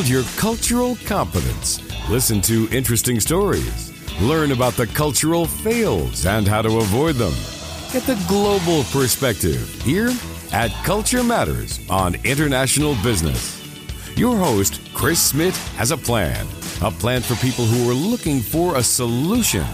Build your cultural competence. Listen to interesting stories. Learn about the cultural fails and how to avoid them. Get the global perspective here at Culture Matters on International Business. Your host, Chris Smith, has a plan. A plan for people who are looking for a solution.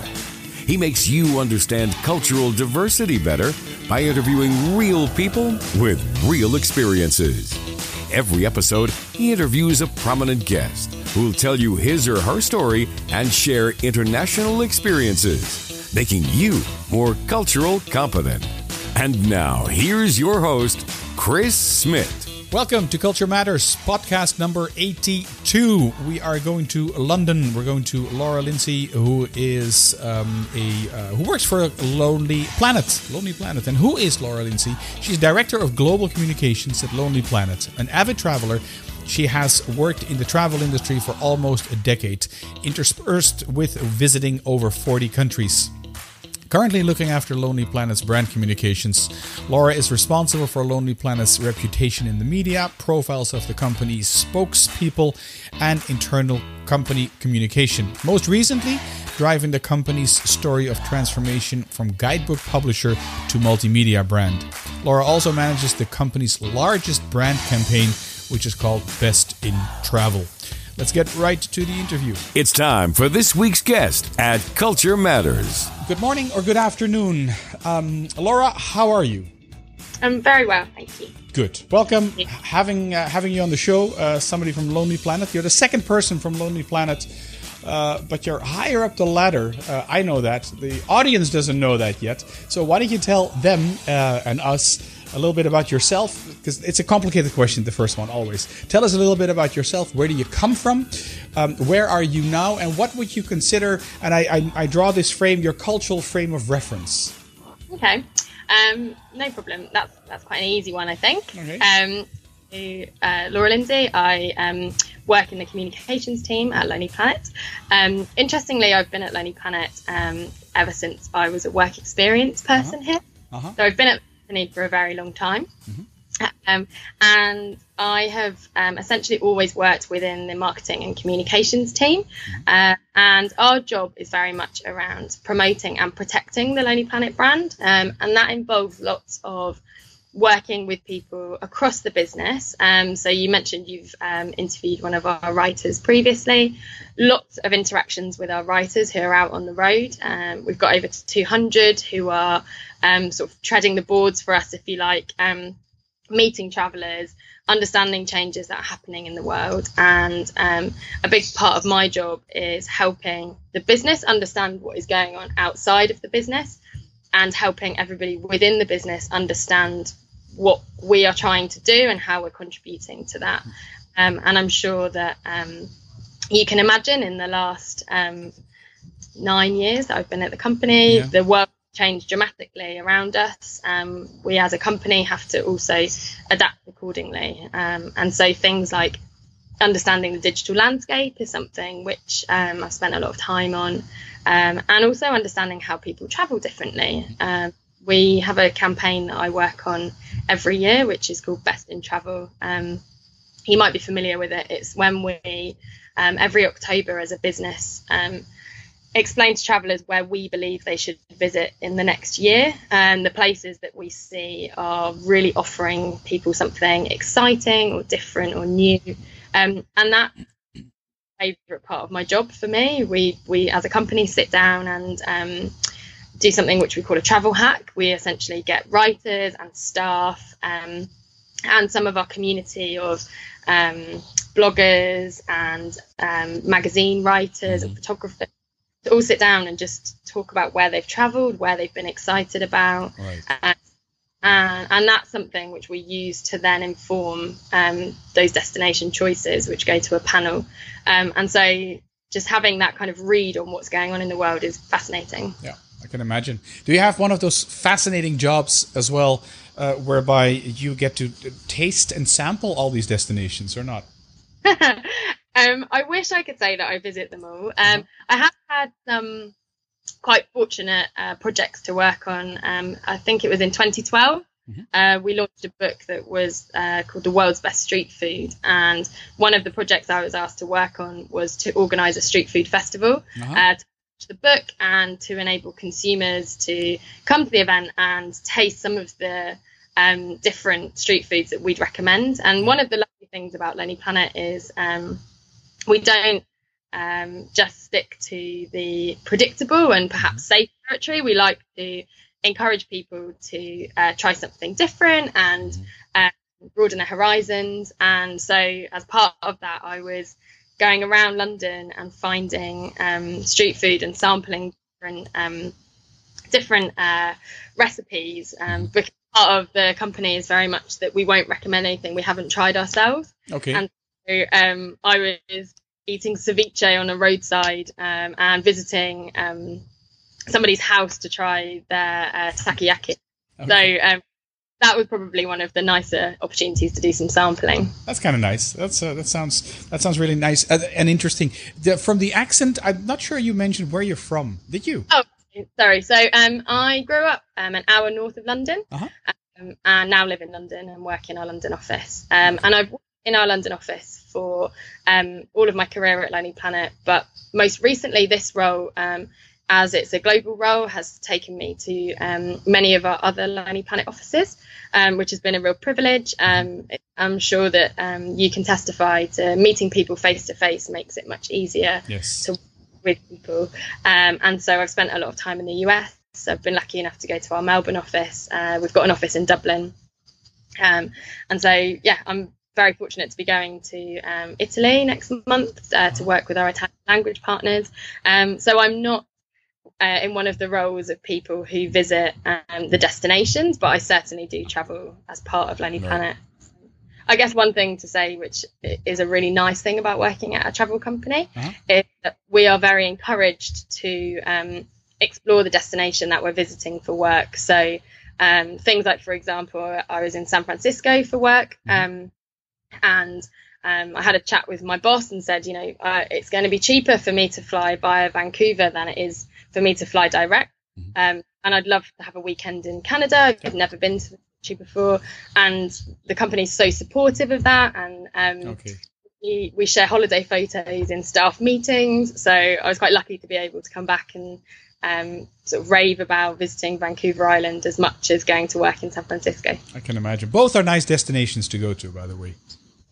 He makes you understand cultural diversity better by interviewing real people with real experiences. Every episode, he interviews a prominent guest who will tell you his or her story and share international experiences, making you more cultural competent. And now, here's your host, Chris Smith. Welcome to Culture Matters podcast number 82. We are going to London. We're going to Laura Lindsay, who is um, a uh, who works for Lonely Planet. Lonely Planet. And who is Laura Lindsay? She's director of global communications at Lonely Planet, an avid traveler. She has worked in the travel industry for almost a decade, interspersed with visiting over 40 countries. Currently looking after Lonely Planet's brand communications, Laura is responsible for Lonely Planet's reputation in the media, profiles of the company's spokespeople, and internal company communication. Most recently, driving the company's story of transformation from guidebook publisher to multimedia brand. Laura also manages the company's largest brand campaign, which is called Best in Travel. Let's get right to the interview. It's time for this week's guest at Culture Matters. Good morning or good afternoon. Um, Laura, how are you? I'm very well, thank you. Good. Welcome. Having uh, having you on the show, uh, somebody from Lonely Planet. You're the second person from Lonely Planet, uh, but you're higher up the ladder. Uh, I know that. The audience doesn't know that yet. So why don't you tell them uh, and us a little bit about yourself? Because it's a complicated question, the first one always. Tell us a little bit about yourself. Where do you come from? Um, where are you now? And what would you consider, and I, I, I draw this frame, your cultural frame of reference? Okay, um, no problem. That's that's quite an easy one, I think. Okay. Um, uh, Laura Lindsay. I um, work in the communications team at Lonely Planet. Um, interestingly, I've been at Lonely Planet um, ever since I was a work experience person here. Uh-huh. So I've been at company for a very long time. Um, and I have um, essentially always worked within the marketing and communications team. Uh, and our job is very much around promoting and protecting the Lonely Planet brand. Um, and that involves lots of working with people across the business. Um, so you mentioned you've um, interviewed one of our writers previously. Lots of interactions with our writers who are out on the road. Um, we've got over 200 who are um, sort of treading the boards for us, if you like, um, meeting travellers, understanding changes that are happening in the world. And um, a big part of my job is helping the business understand what is going on outside of the business and helping everybody within the business understand what we are trying to do and how we're contributing to that. Um, and I'm sure that um, you can imagine in the last um, nine years that I've been at the company, Yeah. the world changed dramatically around us. Um, we as a company have to also adapt accordingly. Um, and so things like understanding the digital landscape is something which um, I've spent a lot of time on, um, and also understanding how people travel differently. Um, we have a campaign that I work on every year, which is called Best in Travel. Um, you might be familiar with it. It's when we, um, every October as a business, um, explain to travellers where we believe they should visit in the next year. And the places that we see are really offering people something exciting or different or new. Um, and that favorite part of my job for me. We we as a company sit down and um, do something which we call a travel hack. We essentially get writers and staff um, and some of our community of um, bloggers and um, magazine writers and photographers to all sit down and just talk about where they've travelled, where they've been excited about, Right. and, and, and that's something which we use to then inform um, those destination choices, which go to a panel. Um, and so, just having that kind of read on what's going on in the world is fascinating. Yeah, I can imagine. Do you have one of those fascinating jobs as well, uh, whereby you get to taste and sample all these destinations, or not? um, I wish I could say that I visit them all. Um, I have had some quite fortunate uh, projects to work on. Um, I think it was in 2012. mm-hmm. uh, we launched a book that was uh, called The World's Best Street Food. And one of the projects I was asked to work on was to organise a street food festival. Uh-huh. Uh, to the book and to enable consumers to come to the event and taste some of the um, different street foods that we'd recommend. And one of the lovely things about Lonely Planet is um, we don't um, just stick to the predictable and perhaps mm-hmm. safe territory. We like to encourage people to uh, try something different and uh, broaden their horizons. And so, as part of that, I was going around London and finding um, street food and sampling different um, different uh, recipes. Um, because part of the company is very much that we won't recommend anything we haven't tried ourselves. Okay. And so um, I was eating ceviche on a roadside um, and visiting um, somebody's house to try their uh, takoyaki. Okay. So um, that was probably one of the nicer opportunities to do some sampling. That's kind of nice. That's uh, that sounds that sounds really nice uh, and interesting. The, from the accent, I'm not sure you mentioned where you're from. Did you? Oh, sorry. So um, I grew up um, an hour north of London, uh-huh. um, and now live in London and work in our London office. Um, and I've worked in our London office for um, all of my career at Lonely Planet, but most recently, this role um, as it's a global role, has taken me to um, many of our other Lonely Planet offices, um, which has been a real privilege. Um, I'm sure that um, you can testify to meeting people face to face makes it much easier yes. to with people. Um, and so I've spent a lot of time in the US. I've been lucky enough to go to our Melbourne office. Uh, we've got an office in Dublin. Um, and so, yeah, I'm very fortunate to be going to Italy next month uh, to work with our Italian language partners. so I'm not uh, in one of the roles of people who visit um, the destinations, but I certainly do travel as part of Lonely. Planet. I guess one thing to say, which is a really nice thing about working at a travel company, uh-huh. is that we are very encouraged to um, explore the destination that we're visiting for work. So um, things like, for example, I was in San Francisco for work, mm-hmm. um, and um, I had a chat with my boss and said, you know, uh, it's going to be cheaper for me to fly via Vancouver than it is for me to fly direct. Mm-hmm. Um, and I'd love to have a weekend in Canada. I've never been to the country before, and the company's so supportive of that. And um, okay. we, we share holiday photos in staff meetings. So I was quite lucky to be able to come back and um, sort of rave about visiting Vancouver Island as much as going to work in San Francisco. I can imagine. Both are nice destinations to go to, by the way.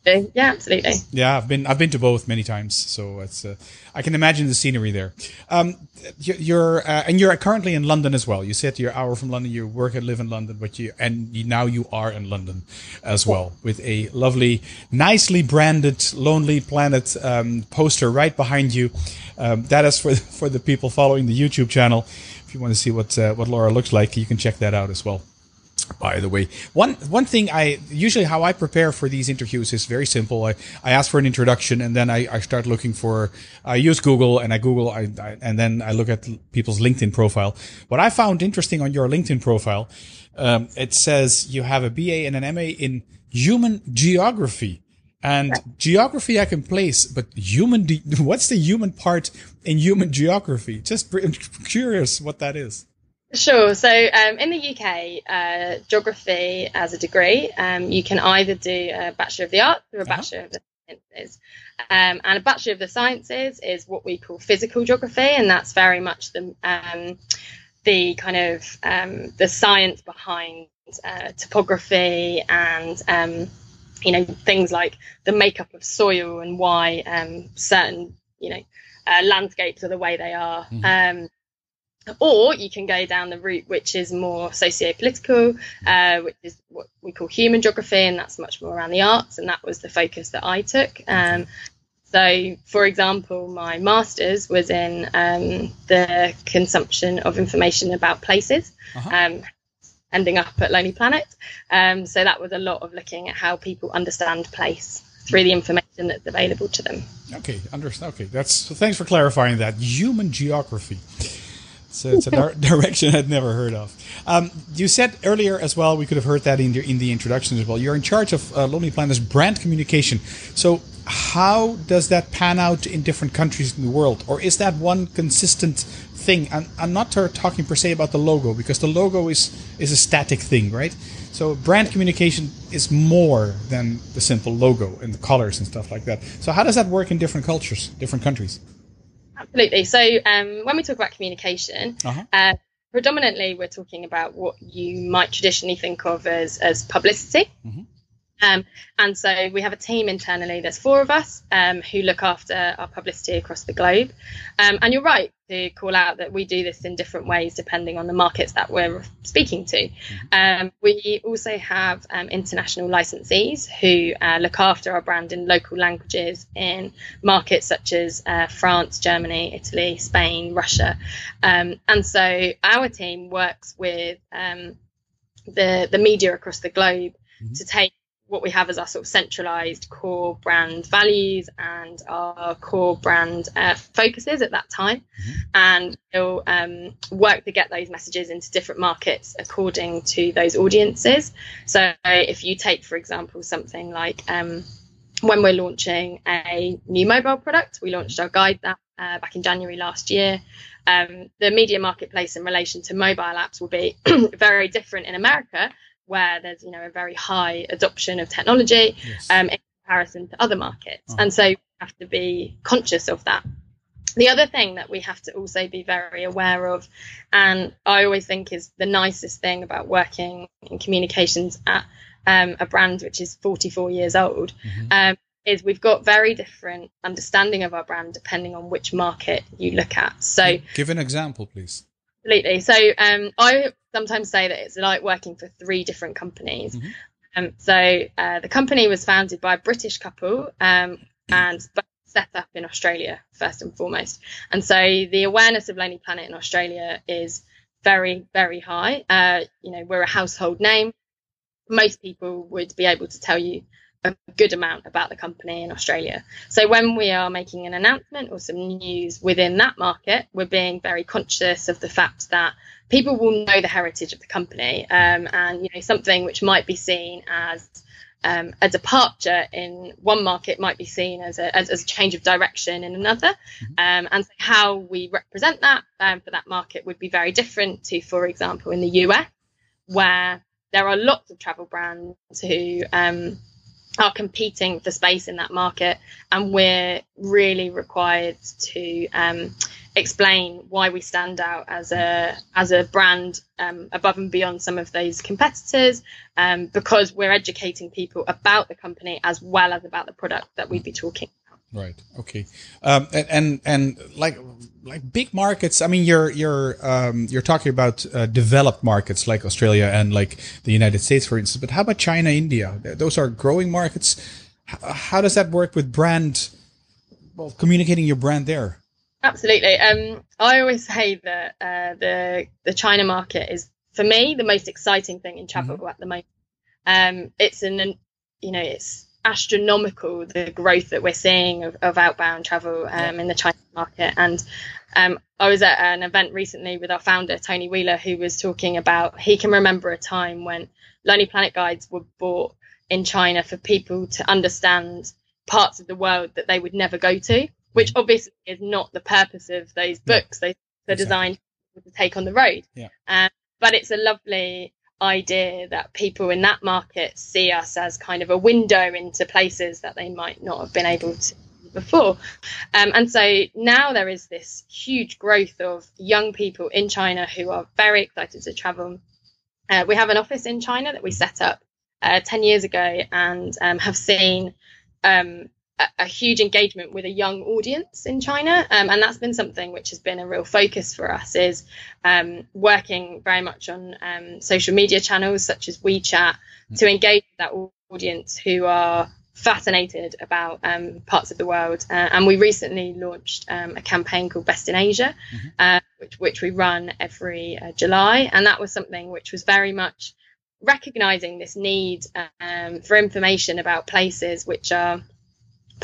Yeah, absolutely. Yeah, I've been I've been to both many times, so it's uh, I can imagine the scenery there. Um, you're uh, and you're currently in London as well. You said you're hour from London. You work and live in London, but you and you, now you are in London as well with a lovely, nicely branded Lonely Planet um, poster right behind you. Um, that is for for the people following the YouTube channel. If you want to see what uh, what Laura looks like, you can check that out as well by the way. One one thing i usually how i prepare for these interviews is very simple. I, I ask for an introduction and then I, I start looking for i use google and i google I, I, and then i look at people's linkedin profile. What i found interesting on your linkedin profile um, it says you have a ba and an ma in human geography. And geography I can place, but human, what's the human part in human geography? Just curious what that is. Sure. So um, in the UK, uh, geography as a degree, um, you can either do a Bachelor of the Arts or a uh-huh. Bachelor of the Sciences. Um, and a Bachelor of the Sciences is what we call physical geography, and that's very much the um, the kind of um, the science behind uh, topography and um, you know things like the makeup of soil and why certain you know uh, landscapes are the way they are. Mm-hmm. Or you can go down the route which is more socio-political, uh, which is what we call human geography, and that's much more around the arts, and that was the focus that I took. Um, so, for example, my master's was in um, the consumption of information about places, uh-huh. um, ending up at Lonely Planet. Um, so that was a lot of looking at how people understand place through the information that's available to them. Okay, understand. Okay, that's so thanks for clarifying that. Human geography. So it's a direction I'd never heard of. Um, you said earlier as well, we could have heard that in the, in the introduction as well. You're in charge of uh, Lonely Planet's brand communication. So how does that pan out in different countries in the world? Or is that one consistent thing. I'm, I'm not talking per se about the logo because the logo is is a static thing, right? So brand communication is more than the simple logo and the colors and stuff like that. So how does that work in different cultures, different countries? Absolutely. So um, when we talk about communication, uh-huh. uh, predominantly we're talking about what you might traditionally think of as as publicity. Mm-hmm. Um, and so we have a team internally, there's four of us um, who look after our publicity across the globe. Um, and you're right to call out that we do this in different ways depending on the markets that we're speaking to. Um, we also have um, international licensees who uh, look after our brand in local languages in markets such as uh, France, Germany, Italy, Spain, Russia. Um, and so our team works with the, the media across the globe mm-hmm. to take what we have as our sort of centralized core brand values and our core brand uh, focuses at that time mm-hmm. and we'll um, work to get those messages into different markets according to those audiences so if you take for example something like um, when we're launching a new mobile product we launched our guide that uh, back in january last year um, the media marketplace in relation to mobile apps will be very different in america where there's you know a very high adoption of technology yes. um, in comparison to other markets, oh. and so we have to be conscious of that. The other thing that we have to also be very aware of, and I always think is the nicest thing about working in communications at um, a brand which is 44 years old, mm-hmm. um, is we've got very different understanding of our brand depending on which market you look at. So, give an example, please. Absolutely. So um, I sometimes say that it's like working for three different companies. Mm-hmm. Um, so uh, the company was founded by a British couple um, and set up in Australia first and foremost. And so the awareness of Lonely Planet in Australia is very, very high. Uh, you know, we're a household name. Most people would be able to tell you a good amount about the company in Australia. So when we are making an announcement or some news within that market, we're being very conscious of the fact that people will know the heritage of the company, um, and you know something which might be seen as um, a departure in one market might be seen as a, as, as a change of direction in another. Mm-hmm. Um, and so how we represent that um, for that market would be very different to, for example, in the US, where there are lots of travel brands who um, are competing for space in that market, and we're really required to um, explain why we stand out as a as a brand um, above and beyond some of those competitors, um, because we're educating people about the company as well as about the product that we'd be talking About. Right. Okay. Um, and, and, and like like big markets. I mean, you're you're um, you're talking about uh, developed markets like Australia and like the United States, for instance. But how about China, India? Those are growing markets. How does that work with brand? Well, communicating your brand there. Absolutely. Um, I always say that uh, the the China market is for me the most exciting thing in travel mm-hmm. at the moment. Um, it's an you know it's astronomical the growth that we're seeing of, of outbound travel um, in the Chinese market. And um, I was at an event recently with our founder Tony Wheeler, who was talking about he can remember a time when Lonely Planet guides were bought in China for people to understand parts of the world that they would never go to, which mm. obviously is not the purpose of those books. They, are designed to take on the road. Yeah. Um, but it's a lovely idea that people in that market see us as kind of a window into places that they might not have been able to before. Um, and so now there is this huge growth of young people in China who are very excited to travel. Uh, we have an office in China that we set up uh, 10 years ago and um, have seen um, a, huge engagement with a young audience in China, um, and that's been something which has been a real focus for us. Is um, working very much on um, social media channels such as WeChat to engage that audience who are fascinated about um, parts of the world. Uh, and we recently launched um, a campaign called Best in Asia, mm-hmm. uh, which which we run every uh, July, and that was something which was very much recognizing this need um, for information about places which are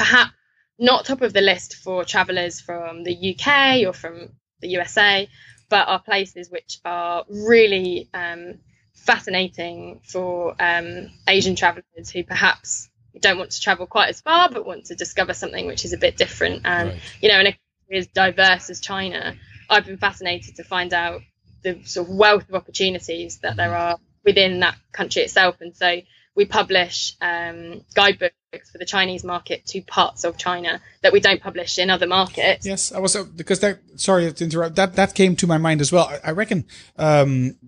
perhaps not top of the list for travellers from the UK or from the USA, but are places which are really um, fascinating for um, Asian travellers who perhaps don't want to travel quite as far, but want to discover something which is a bit different. And right. you know, in a country as diverse as China, I've been fascinated to find out the sort of wealth of opportunities that there are within that country itself. And so we publish um, guidebooks for the Chinese market to parts of China that we don't publish in other markets. Yes, I was uh, because that. Sorry to interrupt. That that came to my mind as well. I, I reckon. Um,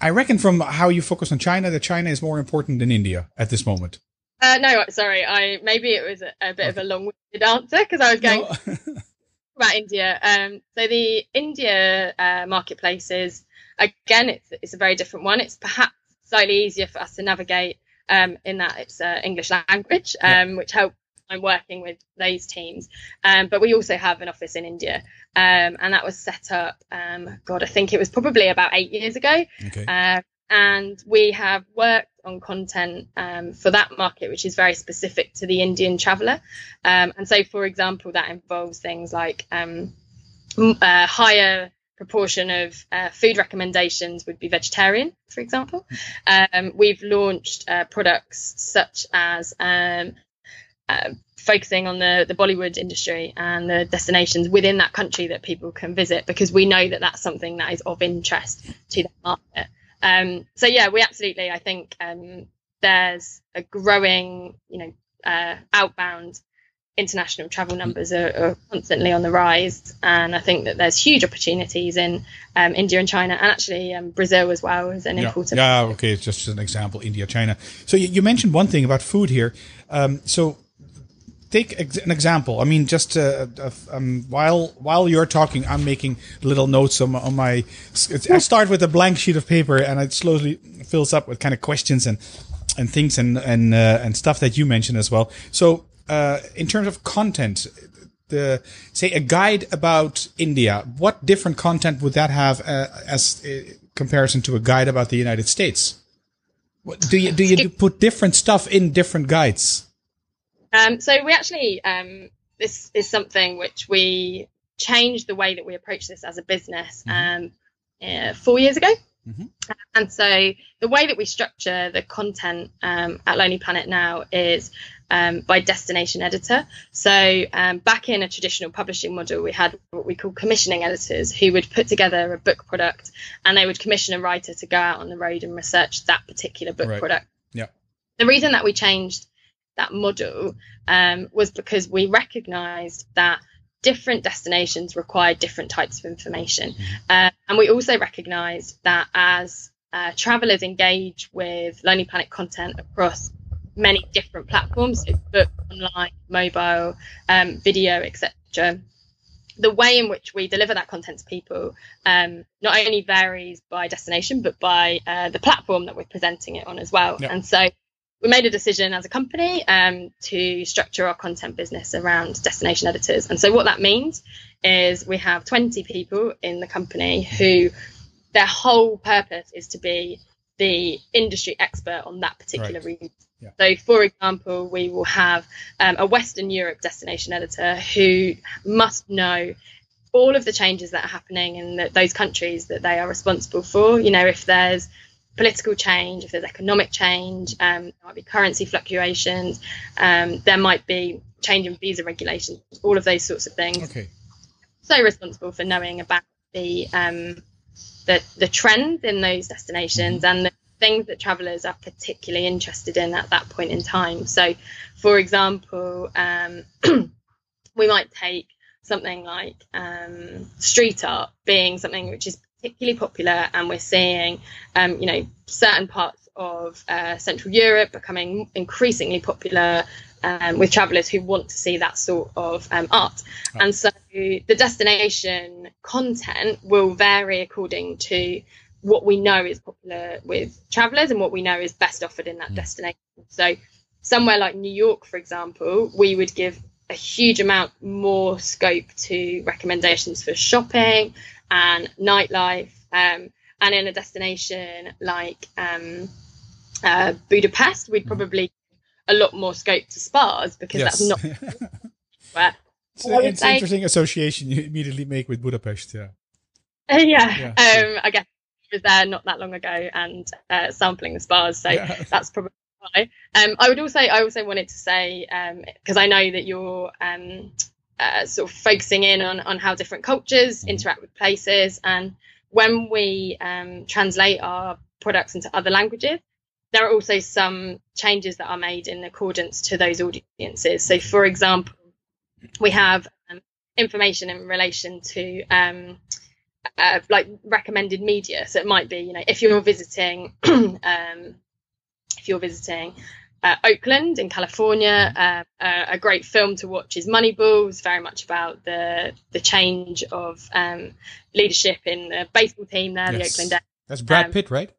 I reckon from how you focus on China, that China is more important than India at this moment. Uh, no, sorry. I maybe it was a, a bit okay. of a long-winded answer because I was going no. about India. Um, so the India uh, marketplaces, again, it's it's a very different one. It's perhaps slightly easier for us to navigate um, in that it's uh, English language, um, yeah. which helps. I'm working with those teams, um, but we also have an office in India, um, and that was set up. Um, God, I think it was probably about eight years ago. Okay. Uh, and we have worked on content um, for that market, which is very specific to the Indian traveller. Um, and so, for example, that involves things like um, a higher proportion of uh, food recommendations would be vegetarian, for example. Um, we've launched uh, products such as um, uh, focusing on the, the Bollywood industry and the destinations within that country that people can visit because we know that that's something that is of interest to the market. Um, so yeah, we absolutely. I think um, there's a growing, you know, uh, outbound international travel numbers are, are, constantly on the rise, and I think that there's huge opportunities in um, India and China, and actually um, Brazil as well is an yeah. important. Yeah, okay, it's just an example. India, China. So you, you mentioned one thing about food here. Um, so take ex- an example. I mean, just uh, uh, um, while while you're talking, I'm making little notes on my, on my. I start with a blank sheet of paper, and it slowly fills up with kind of questions and and things and and uh, and stuff that you mentioned as well. So, uh, in terms of content, the say a guide about India, what different content would that have uh, as uh, comparison to a guide about the United States? What, do you do you put different stuff in different guides? Um, so we actually, um, this is something which we changed the way that we approach this as a business mm-hmm. um, uh, four years ago. Mm-hmm. And so the way that we structure the content um, at Lonely Planet now is um, by destination editor. So um, back in a traditional publishing model, we had what we call commissioning editors who would put together a book product and they would commission a writer to go out on the road and research that particular book right. product. Yeah. The reason that we changed that model um, was because we recognized that different destinations require different types of information. Uh, and we also recognise that as uh, travelers engage with Lonely Planet content across many different platforms, so book, online, mobile, um, video, etc., the way in which we deliver that content to people um, not only varies by destination, but by uh, the platform that we're presenting it on as well. And so we made a decision as a company um, to structure our content business around destination editors. And so what that means is we have 20 people in the company who their whole purpose is to be the industry expert on that particular right. region. Yeah. So, for example, we will have um, a Western Europe destination editor who must know all of the changes that are happening in the, those countries that they are responsible for. You know, if there's political change, if there's economic change, um, there might be currency fluctuations, um, there might be change in visa regulations, all of those sorts of things. Okay. So responsible for knowing about the um, the the trends in those destinations mm-hmm. and the things that travellers are particularly interested in at that point in time. So, for example, um, we might take something like um, street art being something which is particularly popular, and we're seeing, um, you know, certain parts of uh, Central Europe becoming increasingly popular um, with travellers who want to see that sort of um, art. Oh. And so the destination content will vary according to what we know is popular with travellers and what we know is best offered in that mm. destination. So somewhere like New York, for example, we would give a huge amount more scope to recommendations for shopping and nightlife. Um, and in a destination like um, uh, Budapest, we'd mm. probably a lot more scope to spas because yes. that's not where. So it's an interesting association you immediately make with Budapest, yeah. Uh, yeah, yeah um, I guess I was there not that long ago and uh, sampling the spas, so yeah. that's probably why. Um, I would also, I also wanted to say because um, I know that you're um, uh, sort of focusing in on on how different cultures Mm-hmm. interact with places, and when we um, translate our products into other languages, there are also some changes that are made in accordance to those audiences. So, for example, we have um, information in relation to um, uh, like recommended media. So it might be, you know, if you're visiting, um, if you're visiting uh, Oakland in California, uh, uh, a great film to watch is Moneyball. It's very much about the the change of um, leadership in the baseball team there, the Oakland A's. That's Brad Um, Pitt, right?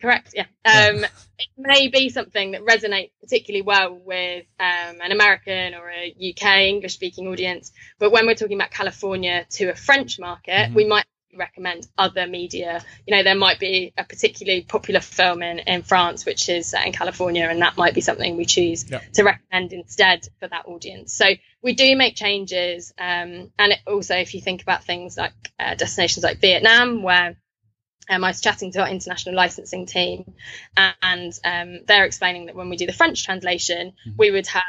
Correct. Yeah. Yeah. Um, it may be something that resonates particularly well with um, an American or a UK English speaking audience. But when we're talking about California to a French market, Mhm. we might recommend other media. You know, there might be a particularly popular film in, in France, which is in California, and that might be something we choose Yeah. to recommend instead for that audience. So we do make changes. Um, and it also, if you think about things like uh, destinations like Vietnam, where um, I was chatting to our international licensing team, and um, they're explaining that when we do the French translation, we would have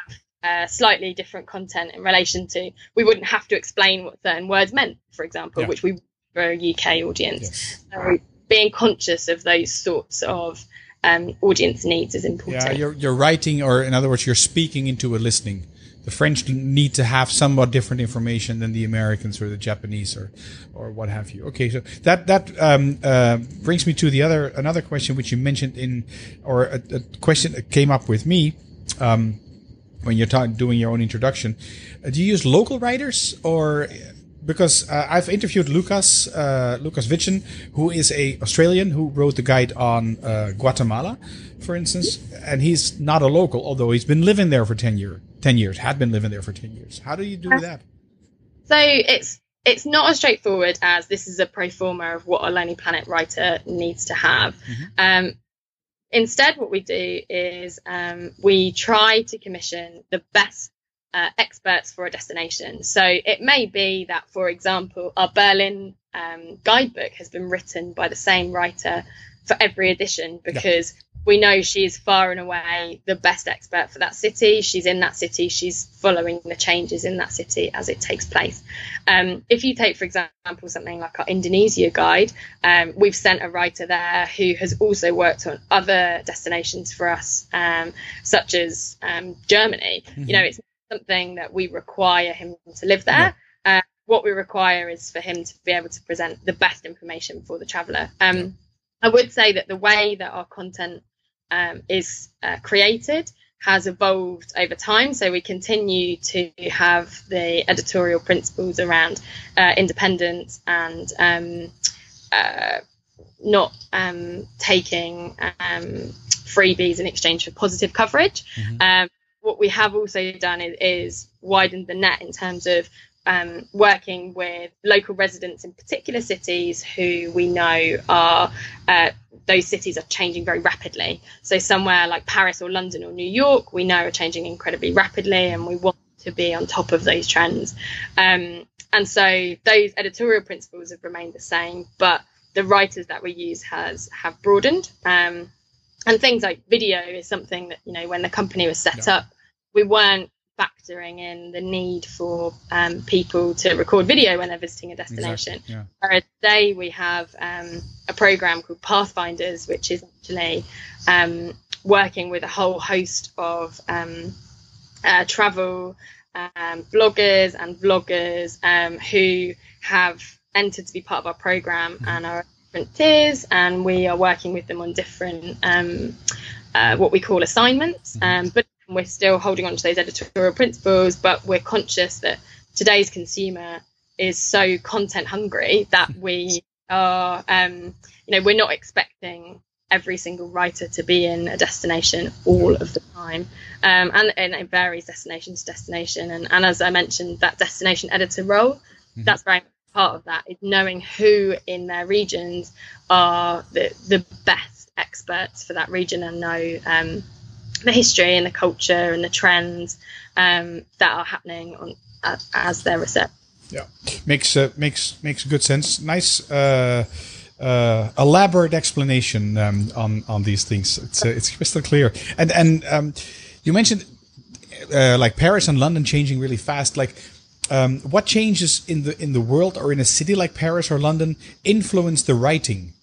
uh, slightly different content in relation to we wouldn't have to explain what certain words meant, for example, Yeah. which we for a UK audience. Yes. So being conscious of those sorts of um, audience needs is important. Yeah, you're you're writing, or in other words, you're speaking into a listening. The French need to have somewhat different information than the Americans or the Japanese or or what have you. Okay, so that that um, uh, brings me to the other another question which you mentioned in, or a, a question that came up with me. Um, when you're ta- doing your own introduction, uh, do you use local writers or because uh, I've interviewed Lucas uh, Lucas Vidgen, who is a Australian who wrote the guide on uh, Guatemala, for instance, and he's not a local, although he's been living there for ten years. Ten years had been living there for ten years. How do you do that? So it's it's not as straightforward as this is a pro forma of what a Lonely Planet writer needs to have. Um, instead, what we do is um, we try to commission the best uh, experts for a destination. So it may be that, for example, our Berlin um, guidebook has been written by the same writer for every edition because we know she is far and away the best expert for that city. She's in that city. She's following the changes in that city as it takes place. Um, if you take, for example, something like our Indonesia guide, um, we've sent a writer there who has also worked on other destinations for us, um, such as um, Germany. You know, it's something that we require him to live there. Uh, what we require is for him to be able to present the best information for the traveller. Um, I would say that the way that our content um, is uh, created has evolved over time. So we continue to have the editorial principles around uh, independence and um, uh, not um, taking um, freebies in exchange for positive coverage. Um, what we have also done is, is widened the net in terms of um, working with local residents in particular cities who we know are uh, those cities are changing very rapidly. So somewhere like Paris or London or New York, we know are changing incredibly rapidly, and we want to be on top of those trends. Um, and so those editorial principles have remained the same, but the writers that we use has have broadened. Um, and things like video is something that you know when the company was set up, we weren't factoring in the need for um, people to record video when they're visiting a destination. Exactly, yeah. Whereas today we have um, a program called Pathfinders, which is actually um, working with a whole host of um, uh, travel um, bloggers and vloggers um, who have entered to be part of our program and are different tiers, and we are working with them on different um, uh, what we call assignments. Um, but we're still holding on to those editorial principles, but we're conscious that today's consumer is so content hungry that we are, um, you know, we're not expecting every single writer to be in a destination all of the time. Um, and, and it varies destination to destination. And, and as I mentioned, that destination editor role, that's very much part of that is knowing who in their regions are the, the best experts for that region and know um, the history and the culture and the trends um, that are happening on uh, as their research. Yeah, makes uh, makes makes good sense. Nice, uh, uh, elaborate explanation um, on on these things. It's uh, it's crystal clear. And and um, you mentioned uh, like Paris and London changing really fast. Like um, what changes in the in the world or in a city like Paris or London influence the writing?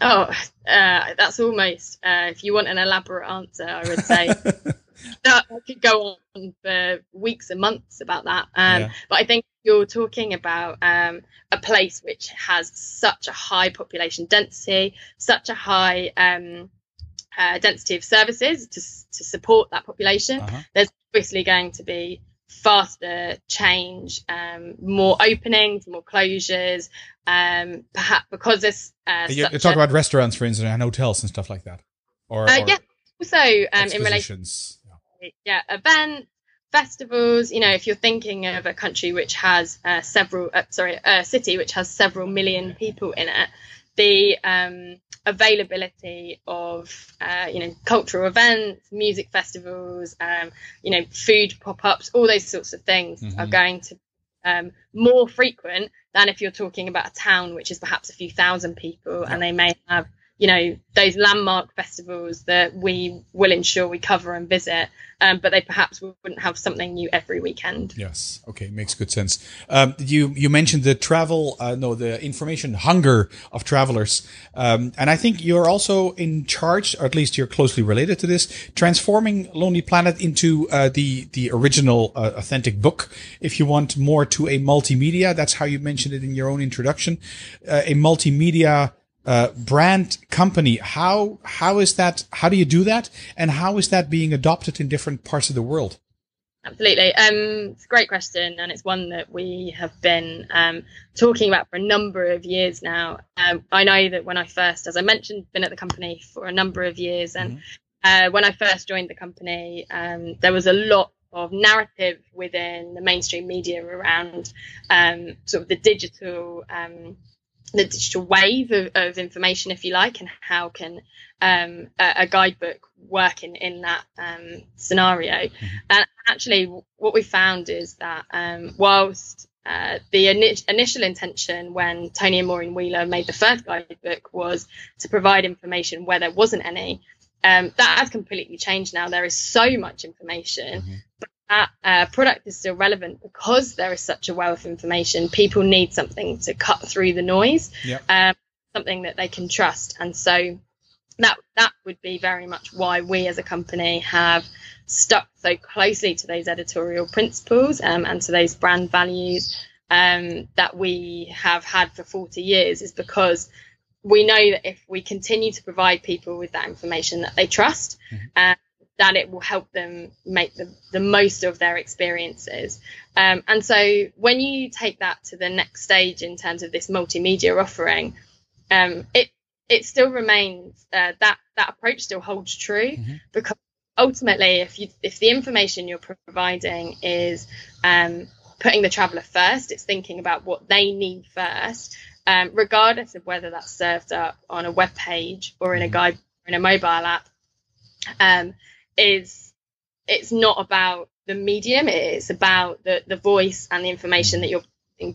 Oh, uh, that's almost. Uh, if you want an elaborate answer, I would say that I could go on for weeks and months about that. Um, yeah. But I think you're talking about um, a place which has such a high population density, such a high um, uh, density of services to to support that population. Uh-huh. There's obviously going to be faster change, um, more openings, more closures. Um, perhaps because this. Uh, you, you talk a, about restaurants, for instance, and hotels and stuff like that. Or, uh, or yeah, also um, in relation, yeah. yeah, events, festivals. You know, if you're thinking of a country which has uh, several, uh, sorry, a city which has several million people in it, the um, availability of uh, you know cultural events, music festivals, um, you know food pop-ups, all those sorts of things mm-hmm. are going to um, more frequent than if you're talking about a town which is perhaps a few thousand people and they may have you know those landmark festivals that we will ensure we cover and visit um, but they perhaps wouldn't have something new every weekend. Yes. Okay. Makes good sense. Um, you you mentioned the travel uh, no the information hunger of travelers. Um, and i think you're also in charge or at least you're closely related to this transforming lonely planet into uh, the the original uh, authentic book. If you want more to a multimedia that's how you mentioned it in your own introduction uh, a multimedia uh, brand company. How how is that? How do you do that? And how is that being adopted in different parts of the world? Absolutely, um, it's a great question, and it's one that we have been um, talking about for a number of years now. Um, I know that when I first, as I mentioned, been at the company for a number of years, and mm-hmm. uh, when I first joined the company, um, there was a lot of narrative within the mainstream media around um, sort of the digital um, the digital wave of, of, information, if you like, and how can um, a, a, guidebook work in, in that um, scenario. Mm-hmm. And actually, what we found is that um, whilst uh, the ini- initial intention when Tony and Maureen Wheeler made the first guidebook was to provide information where there wasn't any, um, that has completely changed now. There is so much information, mm-hmm. but that uh, product is still relevant because there is such a wealth of information. People need something to cut through the noise, yep. um, something that they can trust, and so that that would be very much why we as a company have stuck so closely to those editorial principles um, and to those brand values um, that we have had for 40 years is because we know that if we continue to provide people with that information that they trust mm-hmm. uh, that it will help them make the, the most of their experiences. Um, and so when you take that to the next stage in terms of this multimedia offering, um, it it still remains uh, that that approach still holds true mm-hmm. because ultimately, if you if the information you're providing is um, putting the traveller first, it's thinking about what they need first, um, regardless of whether that's served up on a web page or in a mm-hmm. guide or in a mobile app. Um, is it's not about the medium it's about the the voice and the information that you're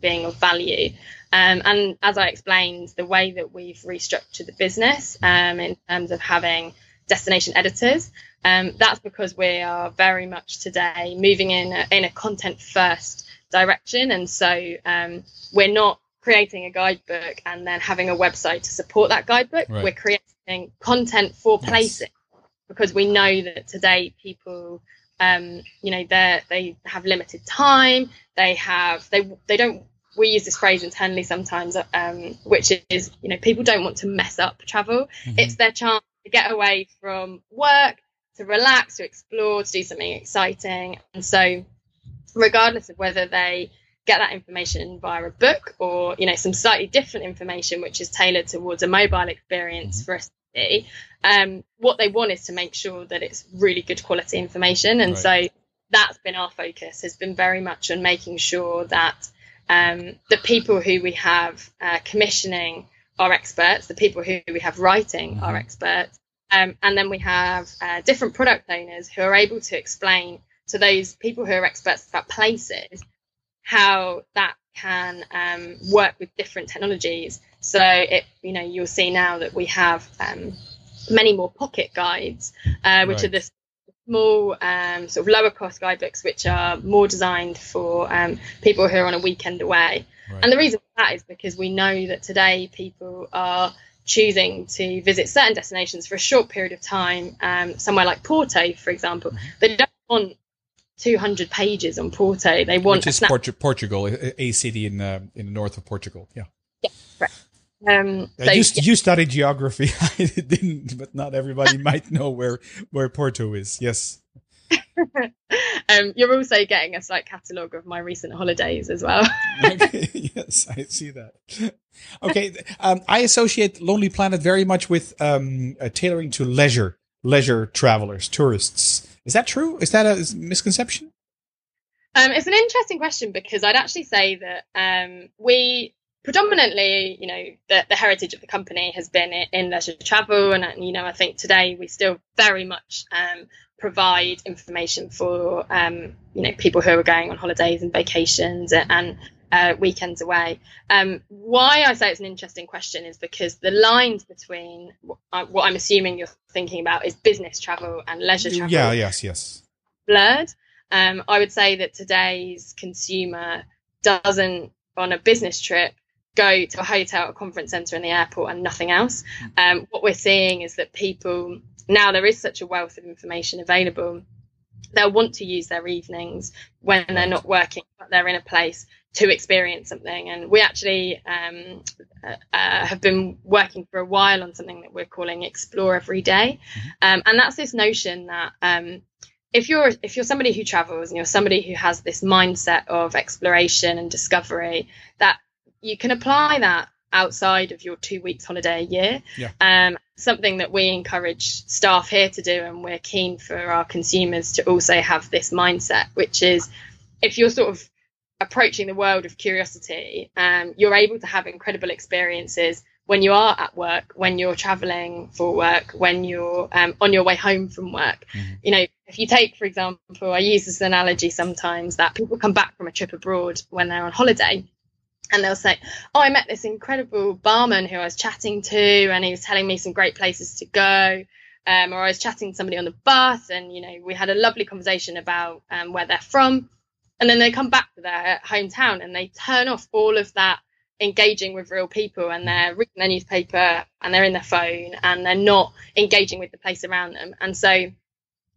being of value um, and as i explained the way that we've restructured the business um, in terms of having destination editors um, that's because we are very much today moving in a, in a content first direction and so um, we're not creating a guidebook and then having a website to support that guidebook right. we're creating content for yes. placing because we know that today people um, you know they they have limited time they have they they don't we use this phrase internally sometimes um, which is you know people don't want to mess up travel mm-hmm. it's their chance to get away from work to relax to explore to do something exciting and so regardless of whether they get that information via a book or you know some slightly different information which is tailored towards a mobile experience mm-hmm. for a um, what they want is to make sure that it's really good quality information. And right. so that's been our focus, has been very much on making sure that um, the people who we have uh, commissioning are experts, the people who we have writing mm-hmm. are experts. Um, and then we have uh, different product owners who are able to explain to those people who are experts about places how that can um, work with different technologies. So it, you know, you'll see now that we have um, many more pocket guides, uh, which right. are the small, um, sort of lower cost guidebooks, which are more designed for um, people who are on a weekend away. Right. And the reason for that is because we know that today people are choosing to visit certain destinations for a short period of time, um, somewhere like Porto, for example. Mm-hmm. They don't want 200 pages on Porto. They want Which is Port- Portugal, a city in uh, in the north of Portugal. Yeah. Yeah, right. Um, so, you, yeah. you studied geography. I didn't, but not everybody might know where where Porto is. Yes. um, you're also getting a slight catalogue of my recent holidays as well. okay, yes, I see that. Okay, um, I associate Lonely Planet very much with um, uh, tailoring to leisure, leisure travelers, tourists. Is that true? Is that a misconception? Um, it's an interesting question because I'd actually say that um, we predominantly, you know, the, the heritage of the company has been in, leisure travel, and you know, I think today we still very much um, provide information for um, you know people who are going on holidays and vacations and uh, weekends away. Um, why I say it's an interesting question is because the lines between what, I'm assuming you're thinking about is business travel and leisure travel. Yeah, yes, yes. Blurred. Um, I would say that today's consumer doesn't on a business trip go to a hotel, a conference center, in the airport, and nothing else. Hmm. Um, what we're seeing is that people now there is such a wealth of information available. They'll want to use their evenings when they're not working, but they're in a place to experience something. And we actually um, uh, uh, have been working for a while on something that we're calling Explore Every Day. Mm-hmm. Um, and that's this notion that um, if you're if you're somebody who travels and you're somebody who has this mindset of exploration and discovery, that you can apply that outside of your two weeks holiday a year. Yeah. Um, something that we encourage staff here to do, and we're keen for our consumers to also have this mindset, which is if you're sort of approaching the world of curiosity, um, you're able to have incredible experiences when you are at work, when you're traveling for work, when you're um, on your way home from work. Mm-hmm. You know, if you take, for example, I use this analogy sometimes that people come back from a trip abroad when they're on holiday and they'll say, Oh, I met this incredible barman who I was chatting to, and he was telling me some great places to go. Um, or I was chatting to somebody on the bus, and you know, we had a lovely conversation about um, where they're from. And then they come back to their hometown and they turn off all of that engaging with real people and they're reading their newspaper and they're in their phone and they're not engaging with the place around them. And so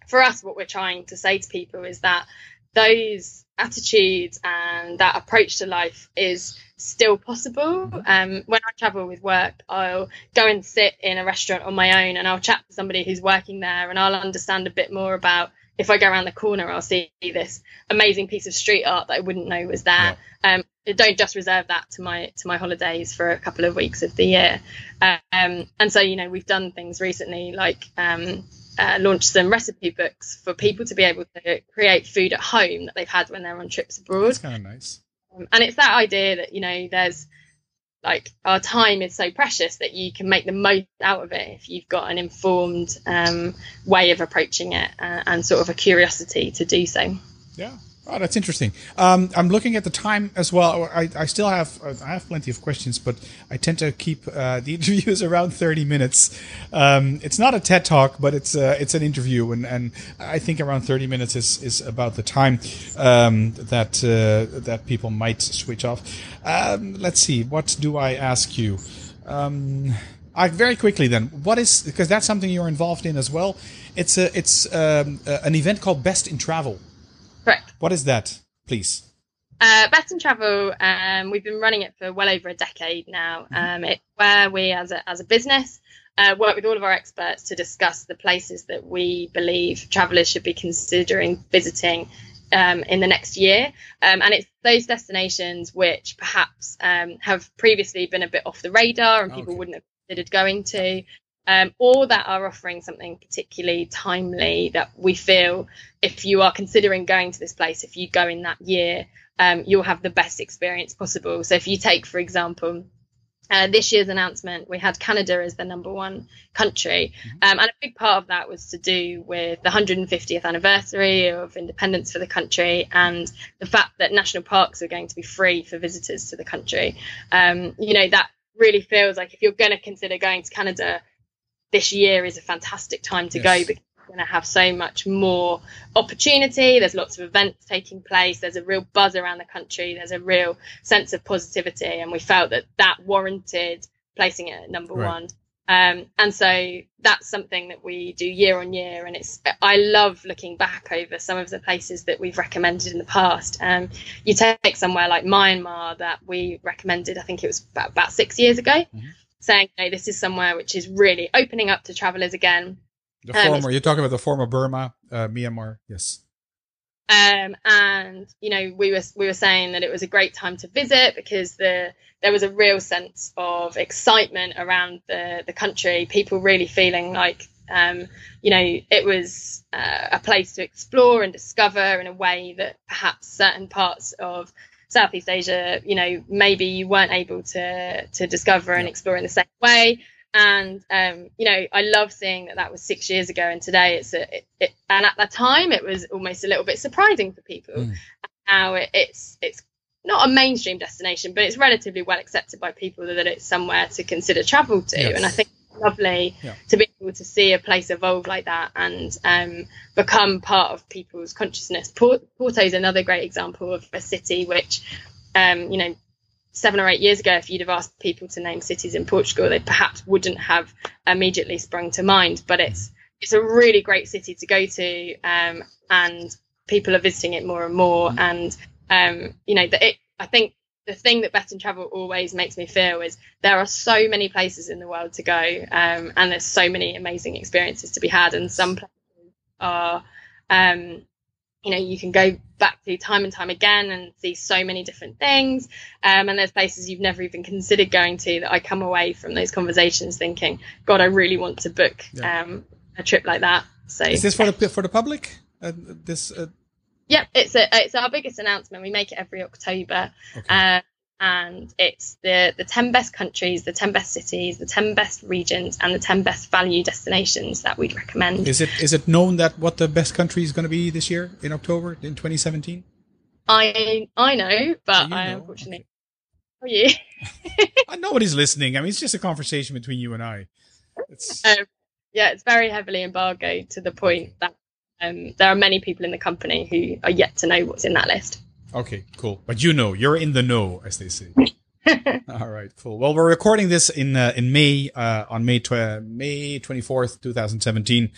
for us, what we're trying to say to people is that those attitudes and that approach to life is still possible. Um, when I travel with work, I'll go and sit in a restaurant on my own and I'll chat to somebody who's working there and I'll understand a bit more about if I go around the corner, I'll see this amazing piece of street art that I wouldn't know was there. Yeah. Um, don't just reserve that to my to my holidays for a couple of weeks of the year. Um, and so, you know, we've done things recently like um, uh, launched some recipe books for people to be able to create food at home that they've had when they're on trips abroad. That's kind of nice. Um, and it's that idea that you know there's like our time is so precious that you can make the most out of it if you've got an informed um, way of approaching it uh, and sort of a curiosity to do so. Yeah, Oh, that's interesting. Um, I'm looking at the time as well. I, I still have uh, I have plenty of questions, but I tend to keep uh, the interviews around 30 minutes. Um, it's not a TED talk, but it's uh, it's an interview, and, and I think around 30 minutes is, is about the time um, that uh, that people might switch off. Um, let's see. What do I ask you? Um, I, very quickly then. What is because that's something you're involved in as well. It's a it's um, an event called Best in Travel. Correct. What is that, please? Uh, Best in Travel, um, we've been running it for well over a decade now. Mm-hmm. Um, it's where we, as a, as a business, uh, work with all of our experts to discuss the places that we believe travellers should be considering visiting um, in the next year. Um, and it's those destinations which perhaps um, have previously been a bit off the radar and people okay. wouldn't have considered going to um, or that are offering something particularly timely that we feel if you are considering going to this place, if you go in that year, um, you'll have the best experience possible. So if you take, for example, uh, this year's announcement, we had Canada as the number one country. Mm-hmm. Um, and a big part of that was to do with the 150th anniversary of independence for the country and the fact that national parks are going to be free for visitors to the country. Um, you know, that really feels like if you're going to consider going to Canada, this year is a fantastic time to yes. go because we're going to have so much more opportunity. There's lots of events taking place. There's a real buzz around the country. There's a real sense of positivity, and we felt that that warranted placing it at number right. one. Um, and so that's something that we do year on year. And it's, I love looking back over some of the places that we've recommended in the past. Um, you take somewhere like Myanmar that we recommended, I think it was about, about six years ago, mm-hmm. Saying, hey, this is somewhere which is really opening up to travelers again. The um, former, you're talking about the former Burma, uh, Myanmar, yes. Um, and you know, we were we were saying that it was a great time to visit because the there was a real sense of excitement around the the country. People really feeling like um, you know it was uh, a place to explore and discover in a way that perhaps certain parts of Southeast Asia, you know, maybe you weren't able to to discover and explore in the same way and um, you know i love seeing that that was six years ago and today it's a it, it, and at that time it was almost a little bit surprising for people mm. now it, it's it's not a mainstream destination but it's relatively well accepted by people that it's somewhere to consider travel to yes. and i think lovely yeah. to be able to see a place evolve like that and um, become part of people's consciousness Port- porto is another great example of a city which um, you know seven or eight years ago, if you'd have asked people to name cities in Portugal, they perhaps wouldn't have immediately sprung to mind. But it's it's a really great city to go to, um, and people are visiting it more and more. Mm. And um, you know, the, it, I think the thing that Best in Travel always makes me feel is there are so many places in the world to go, um, and there's so many amazing experiences to be had, and some places are um, you know you can go back to time and time again and see so many different things um, and there's places you've never even considered going to that i come away from those conversations thinking god i really want to book yeah. um, a trip like that so is this for the for the public uh, this uh... yeah it's a, it's our biggest announcement. We make it every october. Okay. uh, and it's the the 10 best countries the 10 best cities the 10 best regions and the 10 best value destinations that we'd recommend. Is it is it known that what the best country is going to be this year in october in 2017 i i know but i know. unfortunately okay. are you. Nobody's listening. I mean it's just a conversation between you and i. It's um, yeah it's very heavily embargoed to the point that um, there are many people in the company who are yet to know what's in that list Okay, cool. But you know, you're in the know, as they say. All right, cool. Well, we're recording this in uh, in May uh, on May tw- May twenty fourth, two thousand seventeen.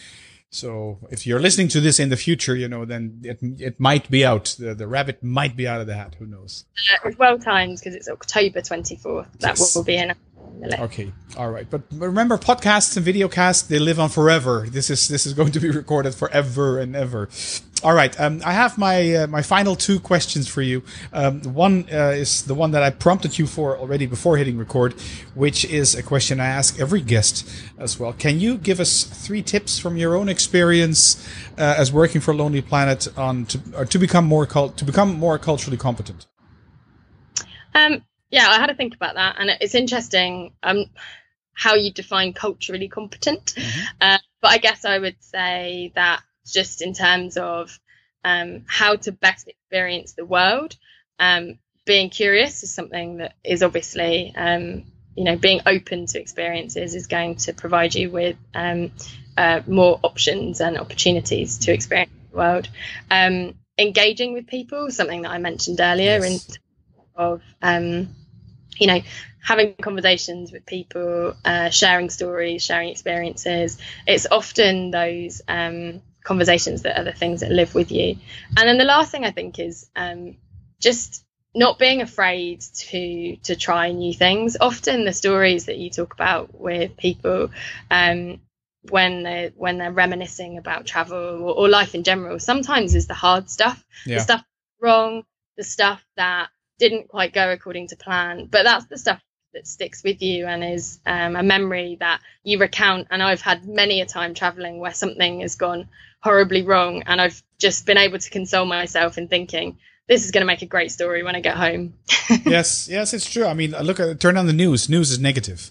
So if you're listening to this in the future, you know, then it it might be out. The, the rabbit might be out of the hat. Who knows? Uh, it's well timed because it's October twenty fourth. That yes. will be in. Okay, all right, but remember, podcasts and videocasts they live on forever. This is this is going to be recorded forever and ever. All right. Um, I have my uh, my final two questions for you. Um, one uh, is the one that I prompted you for already before hitting record, which is a question I ask every guest as well. Can you give us three tips from your own experience uh, as working for Lonely Planet on to to become more cult to become more culturally competent? Um, yeah, I had to think about that, and it's interesting um, how you define culturally competent. Mm-hmm. Uh, but I guess I would say that just in terms of um, how to best experience the world. Um, being curious is something that is obviously, um, you know, being open to experiences is going to provide you with um, uh, more options and opportunities to experience the world. Um, engaging with people, something that I mentioned earlier, yes. in of um, you know having conversations with people uh, sharing stories sharing experiences it's often those um, conversations that are the things that live with you. And then the last thing I think is um, just not being afraid to to try new things. Often the stories that you talk about with people um, when they when they're reminiscing about travel or, or, life in general, sometimes is the hard stuff, yeah. the stuff wrong, the stuff that didn't quite go according to plan. But that's the stuff that sticks with you and is um, a memory that you recount. And I've had many a time traveling where something has gone horribly wrong. And I've just been able to console myself in thinking, this is going to make a great story when I get home. yes, yes, it's true. I mean, look at turn on the news. News is negative.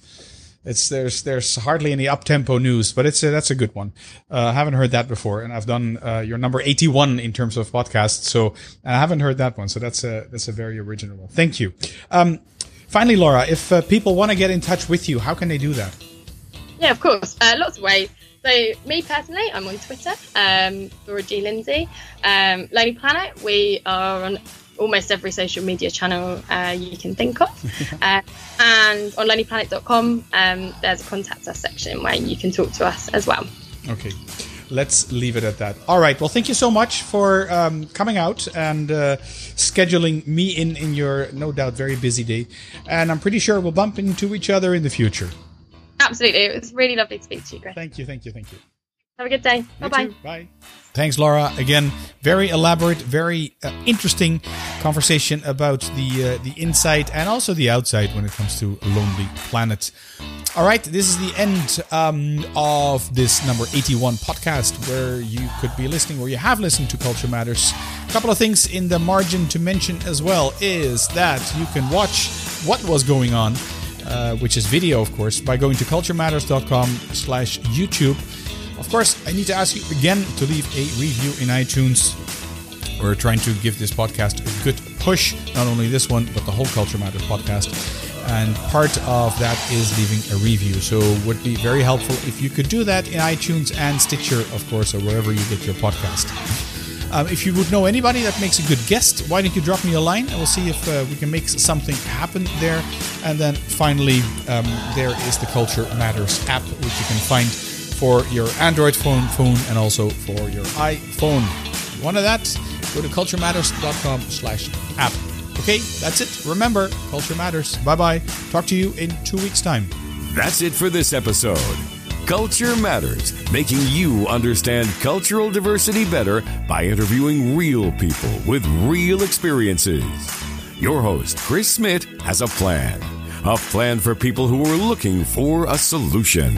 It's there's there's hardly any up tempo news, but it's a, that's a good one. Uh, I haven't heard that before, and I've done uh, your number eighty one in terms of podcasts, so I haven't heard that one. So that's a that's a very original one. Thank you. Um, finally, Laura, if uh, people want to get in touch with you, how can they do that? Yeah, of course. Uh, lots of ways So me personally, I'm on Twitter, um, Laura G Lindsay. Um, Lonely Planet, we are on almost every social media channel uh, you can think of. uh, and on lonelyplanet.com, um, there's a contact us section where you can talk to us as well. Okay. Let's leave it at that. All right. Well, thank you so much for um, coming out and uh, scheduling me in in your no doubt very busy day. And I'm pretty sure we'll bump into each other in the future. Absolutely. It was really lovely to speak to you, Chris. Thank you. Thank you. Thank you. Have a good day. Bye bye. Bye. Thanks, Laura. Again, very elaborate, very uh, interesting conversation about the uh, the inside and also the outside when it comes to Lonely Planet. All right, this is the end um, of this number 81 podcast where you could be listening, or you have listened to Culture Matters. A couple of things in the margin to mention as well is that you can watch what was going on, uh, which is video, of course, by going to culturematters.com slash YouTube. Of course, I need to ask you again to leave a review in iTunes. We're trying to give this podcast a good push, not only this one, but the whole Culture Matters podcast. And part of that is leaving a review. So would be very helpful if you could do that in iTunes and Stitcher, of course, or wherever you get your podcast. Um, if you would know anybody that makes a good guest, why don't you drop me a line? and we'll see if uh, we can make something happen there. And then finally, um, there is the Culture Matters app, which you can find for your Android phone, phone, and also for your iPhone. You wanted that? Go to culturematters.com slash app. Okay, that's it. Remember, culture matters. Bye bye. Talk to you in two weeks' time. That's it for this episode. Culture Matters, making you understand cultural diversity better by interviewing real people with real experiences. Your host, Chris Smit, has a plan. A plan for people who are looking for a solution.